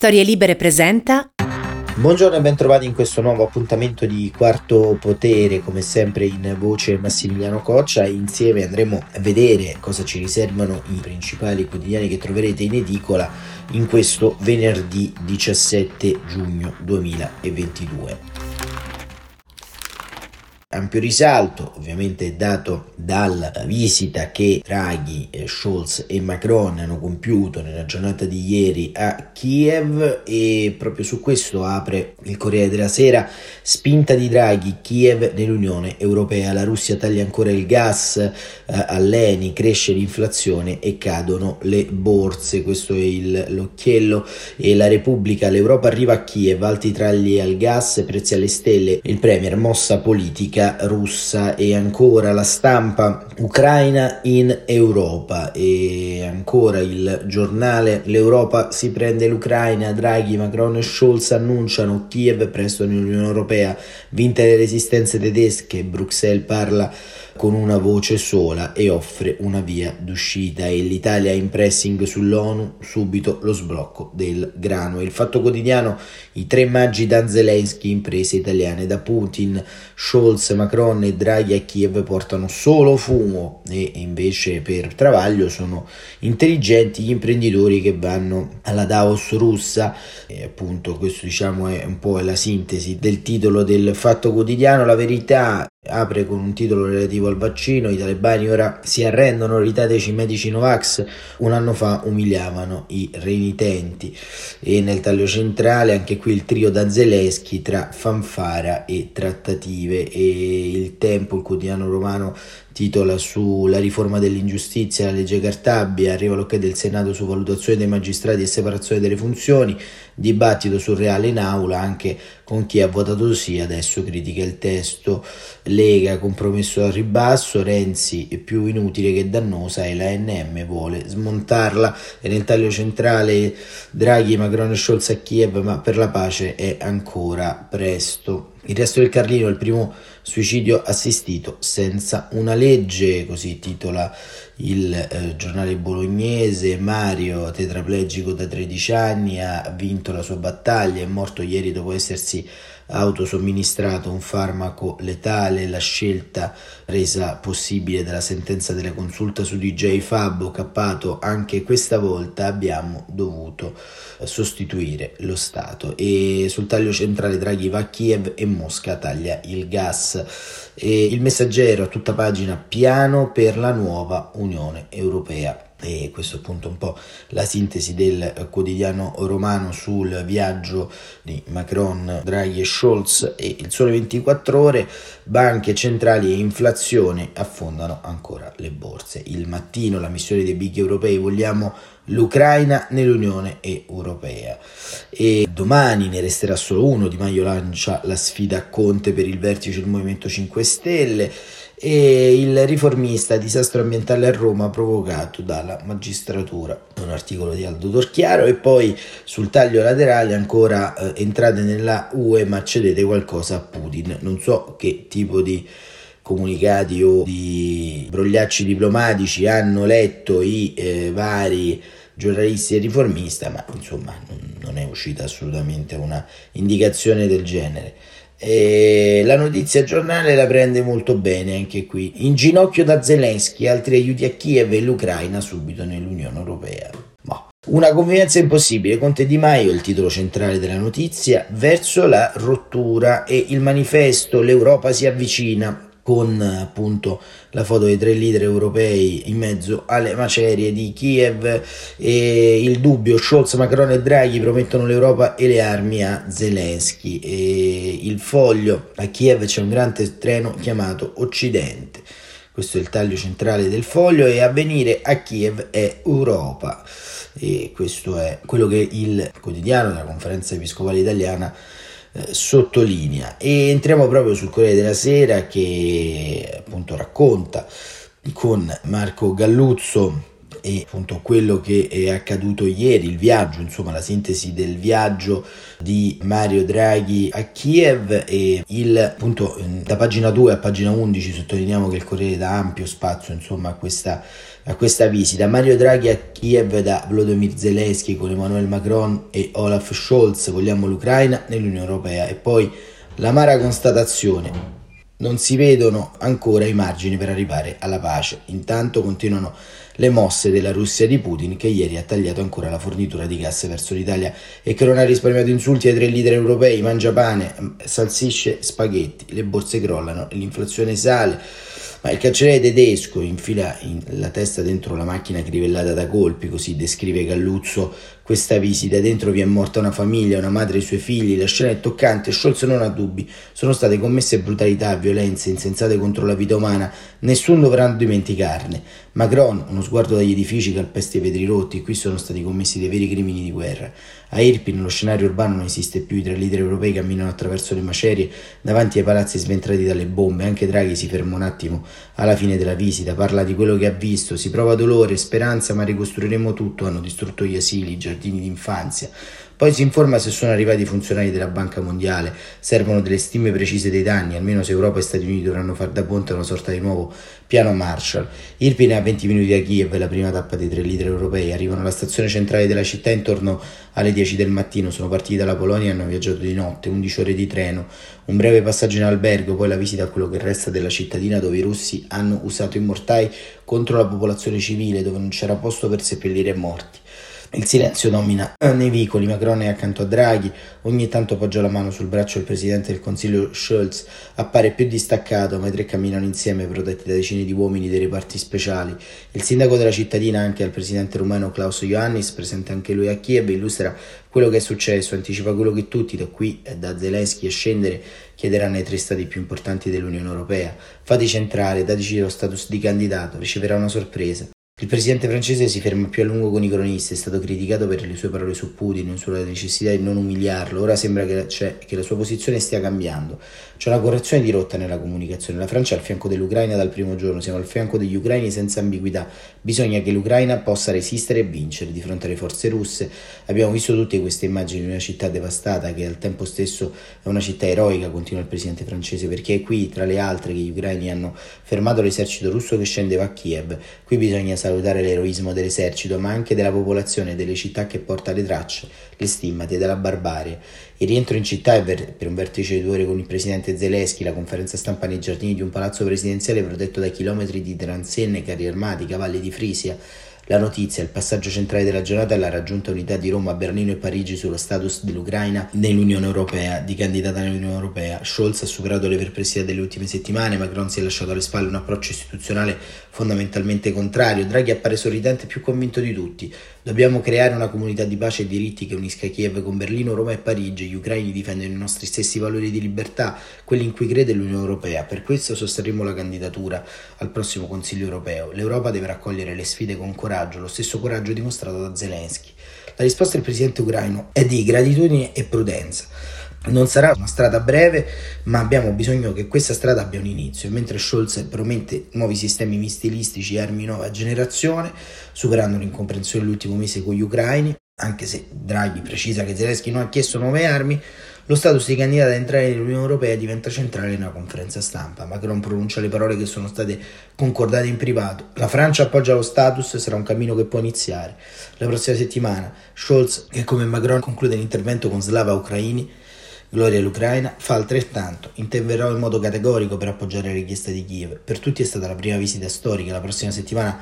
Storie Libere presenta Buongiorno e bentrovati in questo nuovo appuntamento di Quarto Potere, come sempre in voce Massimiliano Coccia. Insieme andremo a vedere cosa ci riservano i principali quotidiani che troverete in edicola in questo venerdì 17 giugno 2022. Ampio risalto ovviamente dato dalla visita che Draghi, eh, Scholz e Macron hanno compiuto nella giornata di ieri a Kiev e proprio su questo apre il Corriere della Sera spinta di Draghi, Kiev nell'Unione Europea, la Russia taglia ancora il gas eh, all'Eni, cresce l'inflazione e cadono le borse, questo è il, l'occhiello. E la Repubblica, l'Europa arriva a Kiev, alti tagli al gas, prezzi alle stelle, il Premier mossa politica politica russa e ancora la stampa ucraina in Europa. E ancora il giornale l'Europa si prende l'Ucraina. Draghi, Macron e Scholz annunciano Kiev presto nell'Unione Europea. Vinte le resistenze tedesche Bruxelles parla con una voce sola e offre una via d'uscita. E l'Italia in pressing sull'ONU subito lo sblocco del grano. Il fatto quotidiano i tre maggi da Zelensky, imprese italiane da Putin, Scholz, Macron e Draghi a Kiev portano solo fumo e invece per travaglio sono intelligenti gli imprenditori che vanno alla Davos russa. E appunto questo diciamo è un po' la sintesi del titolo del fatto quotidiano. La verità apre con un titolo relativo al vaccino, i talebani ora si arrendono, ritateci medici Novax, un anno fa umiliavano i renitenti. E nel taglio centrale anche qui il trio da Zelensky tra fanfara e trattative. E il tempo, il quotidiano romano titola sulla riforma dell'ingiustizia, la legge Cartabia, arriva l'ok del Senato su valutazione dei magistrati e separazione delle funzioni, dibattito surreale in aula anche con chi ha votato sì, adesso critica il testo, Lega compromesso al ribasso, Renzi è più inutile che dannosa e la NM vuole smontarla e nel taglio centrale Draghi, Macron e Scholz a Kiev, ma per la pace è ancora presto. Il resto del Carlino, il primo suicidio assistito senza una legge, così titola il eh, giornale bolognese. Mario, tetraplegico da 13 anni, ha vinto la sua battaglia, è morto ieri dopo essersi autosomministrato un farmaco letale, la scelta resa possibile dalla sentenza della consulta su DJ Fabbo cappato anche questa volta abbiamo dovuto sostituire lo Stato e sul taglio centrale Draghi va a Kiev e Mosca taglia il gas e il messaggero a tutta pagina piano per la nuova Unione Europea e questo è appunto un po' la sintesi del quotidiano romano sul viaggio di Macron, Draghi e Scholz e il sole 24 ore, banche centrali e inflazione affondano ancora le borse. Il mattino la missione dei big europei vogliamo l'Ucraina nell'Unione Europea. E domani ne resterà solo uno, Di Maio lancia la sfida a Conte per il vertice del Movimento 5 Stelle e il riformista disastro ambientale a Roma provocato dalla magistratura. Un articolo di Aldo Torchiaro e poi sul taglio laterale ancora eh, entrate nella UE ma cedete qualcosa a Putin. Non so che tipo di comunicati o di brogliacci diplomatici hanno letto i eh, vari giornalisti e riformista, ma insomma non è uscita assolutamente una indicazione del genere. E la notizia giornale la prende molto bene anche qui. In ginocchio da Zelensky, altri aiuti a Kiev e l'Ucraina subito nell'Unione Europea. Boh. Una convivenza impossibile, Conte Di Maio, il titolo centrale della notizia, verso la rottura e il manifesto L'Europa si avvicina con appunto la foto dei tre leader europei in mezzo alle macerie di Kiev e il dubbio Scholz, Macron e Draghi promettono l'Europa e le armi a Zelensky. E il foglio a Kiev c'è un grande treno chiamato Occidente. Questo è il taglio centrale del foglio e a venire a Kiev è Europa. E questo è quello che il quotidiano della conferenza episcopale italiana eh, sottolinea. E entriamo proprio sul Corriere della Sera che appunto racconta con Marco Galluzzo e appunto quello che è accaduto ieri, il viaggio, insomma la sintesi del viaggio di Mario Draghi a Kiev e il appunto da pagina 2 a pagina 11 sottolineiamo che il Corriere dà ampio spazio insomma a questa, a questa visita. Mario Draghi a Kiev da Volodymyr Zelensky con Emmanuel Macron e Olaf Scholz, vogliamo l'Ucraina nell'Unione Europea e poi l'amara constatazione non si vedono ancora i margini per arrivare alla pace. Intanto continuano le mosse della Russia di Putin che ieri ha tagliato ancora la fornitura di gas verso l'Italia e che non ha risparmiato insulti ai tre leader europei, mangia pane, salsicce, spaghetti, le borse crollano l'inflazione sale. Ma il cancelliere tedesco infila la testa dentro la macchina crivellata da colpi, così descrive Galluzzo questa visita. Dentro vi è morta una famiglia, una madre e i suoi figli. La scena è toccante, Scholz non ha dubbi. Sono state commesse brutalità, violenze insensate contro la vita umana. Nessuno dovrà dimenticarne. Macron, uno sguardo dagli edifici calpesti e vetri rotti. Qui sono stati commessi dei veri crimini di guerra. A Irpin lo scenario urbano non esiste più. I tre leader europei camminano attraverso le macerie davanti ai palazzi sventrati dalle bombe. Anche Draghi si ferma un attimo alla fine della visita, parla di quello che ha visto, si prova dolore, speranza, ma ricostruiremo tutto. Hanno distrutto gli asili, i giardini d'infanzia. Poi si informa se sono arrivati i funzionari della Banca Mondiale, servono delle stime precise dei danni, almeno se Europa e Stati Uniti dovranno far da ponte a una sorta di nuovo piano Marshall. Irpin è a 20 minuti da Kiev, la prima tappa dei tre leader europei, arrivano alla stazione centrale della città intorno alle 10 del mattino, sono partiti dalla Polonia e hanno viaggiato di notte, 11 ore di treno, un breve passaggio in albergo, poi la visita a quello che resta della cittadina dove i russi hanno usato i mortai contro la popolazione civile, dove non c'era posto per seppellire morti. Il silenzio domina nei vicoli, Macron è accanto a Draghi, ogni tanto appoggia la mano sul braccio del presidente del Consiglio Scholz, appare più distaccato, ma i tre camminano insieme protetti da decine di uomini dei reparti speciali. Il sindaco della cittadina, anche al presidente rumeno Klaus Ioannis, presente anche lui a Kiev, illustra quello che è successo, anticipa quello che tutti, da qui e da Zelensky a scendere, chiederanno ai tre stati più importanti dell'Unione Europea. Fateci entrare, dateci lo status di candidato, riceverà una sorpresa. Il presidente francese si ferma più a lungo con i cronisti, è stato criticato per le sue parole su Putin, sulla necessità di non umiliarlo, ora sembra che, cioè, che la sua posizione stia cambiando. C'è una correzione di rotta nella comunicazione, la Francia è al fianco dell'Ucraina dal primo giorno, siamo al fianco degli ucraini senza ambiguità, bisogna che l'Ucraina possa resistere e vincere di fronte alle forze russe. Abbiamo visto tutte queste immagini di una città devastata che al tempo stesso è una città eroica, continua il presidente francese, perché è qui, tra le altre, che gli ucraini hanno fermato l'esercito russo che scendeva a Kiev. Qui bisogna salutare l'eroismo dell'esercito, ma anche della popolazione delle città che porta le tracce, le stimmate della barbarie. Il rientro in città per un vertice di due ore con il presidente Zelensky, la conferenza stampa nei giardini di un palazzo presidenziale protetto da chilometri di transenne, carri armati, cavalli di Frisia. La notizia, il passaggio centrale della giornata è la raggiunta unità di Roma, Berlino e Parigi sullo status dell'Ucraina nell'Unione Europea, di candidata nell'Unione Europea. Scholz ha superato le perplessità delle ultime settimane, Macron si è lasciato alle spalle un approccio istituzionale fondamentalmente contrario, Draghi appare sorridente e più convinto di tutti. Dobbiamo creare una comunità di pace e diritti che unisca Kiev con Berlino, Roma e Parigi. Gli ucraini difendono i nostri stessi valori di libertà, quelli in cui crede l'Unione Europea. Per questo sosterremo la candidatura al prossimo Consiglio europeo. L'Europa deve raccogliere le sfide con coraggio, lo stesso coraggio dimostrato da Zelensky. La risposta del presidente ucraino è di gratitudine e prudenza. Non sarà una strada breve, ma abbiamo bisogno che questa strada abbia un inizio. mentre Scholz promette nuovi sistemi missilistici e armi nuova generazione, superando l'incomprensione dell'ultimo mese con gli ucraini, anche se Draghi precisa che Zelensky non ha chiesto nuove armi, lo status di candidato ad entrare nell'Unione Europea diventa centrale in una conferenza stampa. Macron pronuncia le parole che sono state concordate in privato. La Francia appoggia lo status, sarà un cammino che può iniziare. La prossima settimana Scholz, che come Macron conclude l'intervento con Slava Ucraini, Gloria all'Ucraina fa altrettanto, interverrò in modo categorico per appoggiare la richiesta di Kiev. Per tutti è stata la prima visita storica, la prossima settimana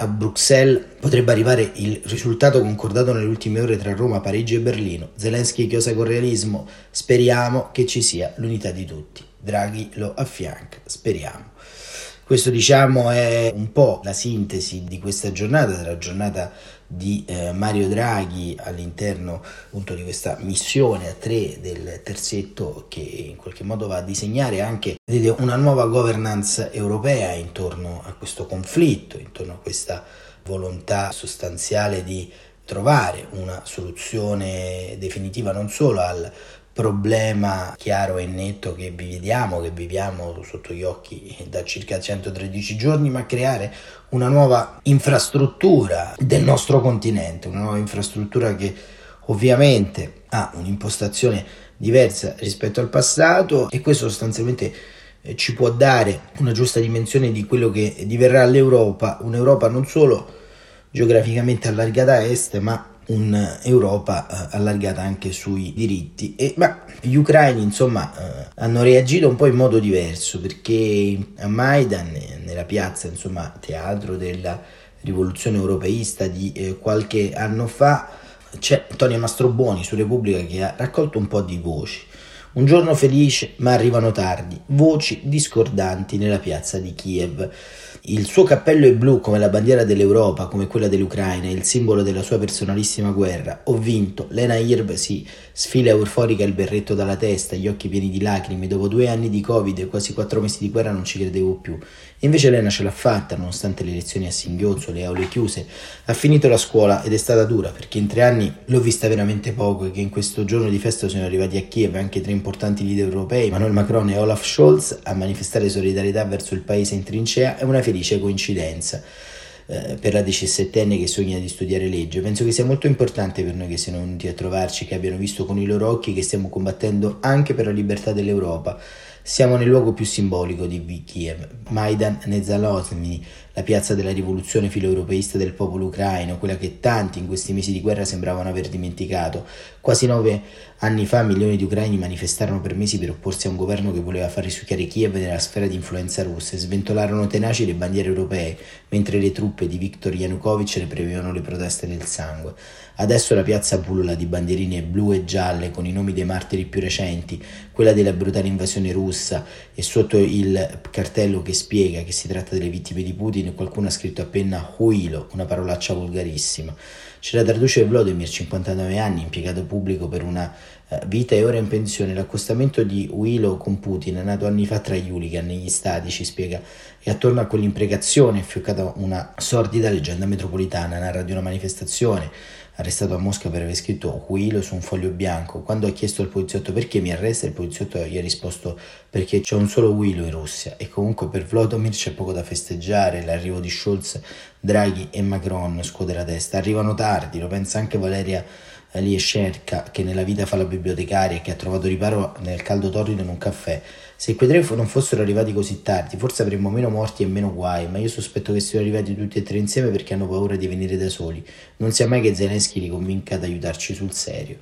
a Bruxelles potrebbe arrivare il risultato concordato nelle ultime ore tra Roma, Parigi e Berlino. Zelensky chiosa con realismo, speriamo che ci sia l'unità di tutti. Draghi lo affianca, speriamo. Questo diciamo è un po' la sintesi di questa giornata, della giornata di eh, Mario Draghi all'interno appunto di questa missione a tre del terzetto che in qualche modo va a disegnare anche una nuova governance europea intorno a questo conflitto, intorno a questa volontà sostanziale di trovare una soluzione definitiva non solo al problema chiaro e netto che vi vediamo, che viviamo sotto gli occhi da circa 113 giorni, ma creare una nuova infrastruttura del nostro continente, una nuova infrastruttura che ovviamente ha un'impostazione diversa rispetto al passato e questo sostanzialmente eh, ci può dare una giusta dimensione di quello che diverrà l'Europa, un'Europa non solo geograficamente allargata a est, ma un'Europa eh, allargata anche sui diritti. E, ma gli ucraini, insomma, eh, hanno reagito un po' in modo diverso perché a Maidan, nella piazza, insomma, teatro della rivoluzione europeista di eh, qualche anno fa, c'è Antonio Mastrobuoni su Repubblica che ha raccolto un po' di voci. Un giorno felice, ma arrivano tardi, voci discordanti nella piazza di Kiev. Il suo cappello è blu come la bandiera dell'Europa, come quella dell'Ucraina, il simbolo della sua personalissima guerra. Ho vinto. Lena Irb si sfila euforica il berretto dalla testa, gli occhi pieni di lacrime. Dopo due anni di Covid e quasi quattro mesi di guerra non ci credevo più. Invece Lena ce l'ha fatta, nonostante le lezioni a singhiozzo, le aule chiuse. Ha finito la scuola ed è stata dura, perché in tre anni l'ho vista veramente poco e che in questo giorno di festa sono arrivati a Kiev anche tre importanti leader europei, Manuel Macron e Olaf Scholz, a manifestare solidarietà verso il paese in trincea. È una felice coincidenza eh, per la 17enne che sogna di studiare legge. Penso che sia molto importante per noi che siano venuti a trovarci, che abbiano visto con i loro occhi che stiamo combattendo anche per la libertà dell'Europa. Siamo nel luogo più simbolico di Kiev, Maidan Nezalozny, la piazza della rivoluzione filoeuropeista del popolo ucraino, quella che tanti in questi mesi di guerra sembravano aver dimenticato. Quasi nove anni fa milioni di ucraini manifestarono per mesi per opporsi a un governo che voleva far risucchiare Kiev nella sfera di influenza russa e sventolarono tenaci le bandiere europee, mentre le truppe di Viktor Yanukovych reprimevano le proteste nel sangue. Adesso la piazza pullula di bandierine blu e gialle con i nomi dei martiri più recenti, quella della brutale invasione russa e sotto il cartello che spiega che si tratta delle vittime di Putin qualcuno ha scritto a penna Huilo, una parolaccia volgarissima. C'era traduce Vladimir, 59 anni, impiegato pubblico per una eh, vita e ora in pensione. L'accostamento di Huilo con Putin è nato anni fa tra gli hooligan negli stati, ci spiega, e attorno a quell'imprecazione è fioccata una sordida leggenda metropolitana, narra di una manifestazione arrestato a Mosca per aver scritto Huilo su un foglio bianco. Quando ha chiesto al poliziotto perché mi arresta, il poliziotto gli ha risposto perché c'è un solo Huilo in Russia e comunque per Vladimir c'è poco da festeggiare, l'arrivo di Scholz, Draghi e Macron scuote la testa, arrivano tardi, lo pensa anche Valeria Liescerca che nella vita fa la bibliotecaria e che ha trovato riparo nel caldo torrido in un caffè. Se quei tre non fossero arrivati così tardi, forse avremmo meno morti e meno guai, ma io sospetto che siano arrivati tutti e tre insieme perché hanno paura di venire da soli. Non sia mai che Zelensky li convinca ad aiutarci sul serio.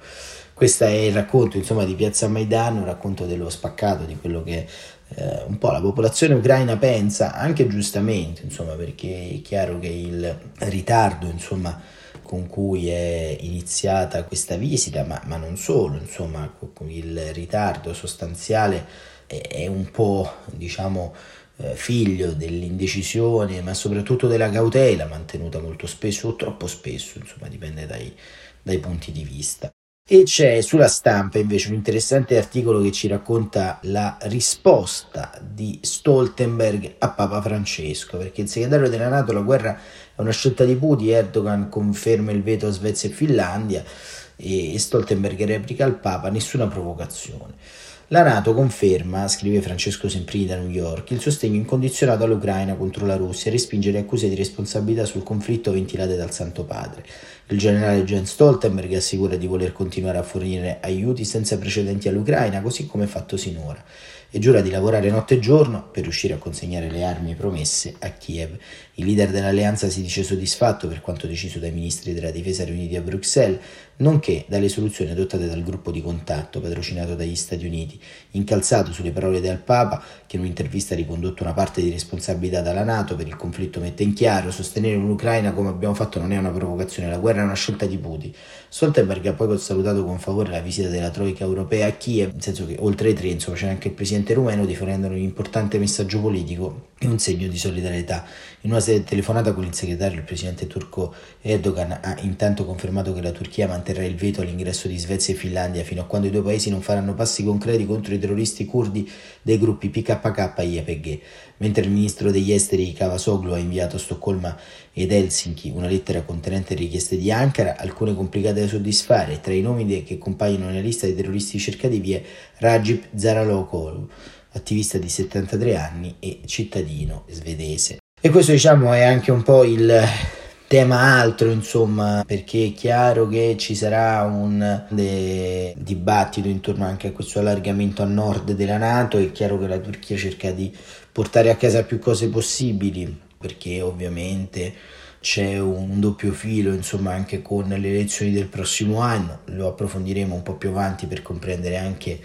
Questo è il racconto insomma, di Piazza Maidan, un racconto dello spaccato, di quello che eh, un po' la popolazione ucraina pensa, anche giustamente, insomma, perché è chiaro che il ritardo, insomma, con cui è iniziata questa visita, ma, ma non solo, insomma, il ritardo sostanziale è un po', diciamo, eh, figlio dell'indecisione, ma soprattutto della cautela mantenuta molto spesso o troppo spesso, insomma, dipende dai, dai punti di vista. E c'è sulla stampa invece un interessante articolo che ci racconta la risposta di Stoltenberg a Papa Francesco, perché il segretario della Nato la guerra è una scelta di Putin, Erdogan conferma il veto a Svezia e Finlandia e Stoltenberg replica al Papa nessuna provocazione. La Nato conferma, scrive Francesco Semprini da New York, il sostegno incondizionato all'Ucraina contro la Russia e respinge le accuse di responsabilità sul conflitto ventilate dal Santo Padre. Il generale Jens Stoltenberg assicura di voler continuare a fornire aiuti senza precedenti all'Ucraina, così come fatto sinora e giura di lavorare notte e giorno per riuscire a consegnare le armi promesse a Kiev. Il leader dell'alleanza si dice soddisfatto per quanto deciso dai ministri della difesa riuniti a Bruxelles, nonché dalle soluzioni adottate dal gruppo di contatto patrocinato dagli Stati Uniti, incalzato sulle parole del Papa, che in un'intervista ha ricondotto una parte di responsabilità dalla Nato per il conflitto mette in chiaro sostenere l'Ucraina come abbiamo fatto non è una provocazione, la guerra è una scelta di Putin. Stoltenberg ha poi salutato con favore la visita della Troica europea a Kiev, nel senso che oltre ai tre insomma, c'era anche il presidente rumeno diffondendo un importante messaggio politico e un segno di solidarietà. In una telefonata con il segretario, il presidente turco Erdogan ha intanto confermato che la Turchia manterrà il veto all'ingresso di Svezia e Finlandia fino a quando i due paesi non faranno passi concreti contro i terroristi curdi dei gruppi PKK e YPG, mentre il ministro degli esteri Cavasoglu ha inviato a Stoccolma ed Helsinki una lettera contenente richieste di Ankara, alcune complicate da soddisfare. Tra i nomi che compaiono nella lista dei terroristi cercati vi è Rajib Zaralokolu, attivista di 73 anni e cittadino svedese. E questo diciamo è anche un po' il tema altro, insomma, perché è chiaro che ci sarà un dibattito intorno anche a questo allargamento a nord della Nato, è chiaro che la Turchia cerca di portare a casa più cose possibili, perché ovviamente c'è un doppio filo, insomma, anche con le elezioni del prossimo anno, lo approfondiremo un po' più avanti per comprendere anche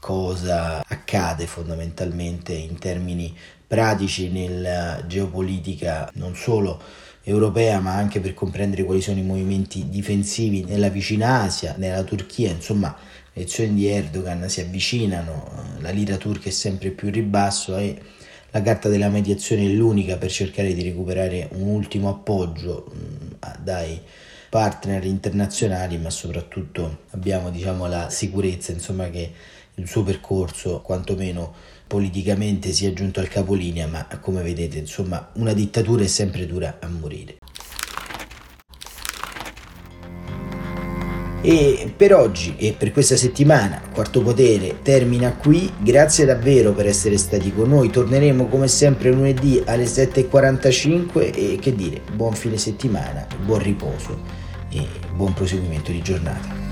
cosa accade fondamentalmente in termini pratici nella geopolitica non solo europea ma anche per comprendere quali sono i movimenti difensivi nella vicina Asia, nella Turchia, insomma le elezioni di Erdogan si avvicinano, la lira turca è sempre più in ribasso e la carta della mediazione è l'unica per cercare di recuperare un ultimo appoggio mm, dai partner internazionali ma soprattutto abbiamo diciamo la sicurezza insomma che il suo percorso quantomeno politicamente sia giunto al capolinea, ma come vedete, insomma, una dittatura è sempre dura a morire. E per oggi e per questa settimana Quarto Potere termina qui, grazie davvero per essere stati con noi, torneremo come sempre lunedì alle 7.45 e che dire, buon fine settimana, buon riposo e buon proseguimento di giornata.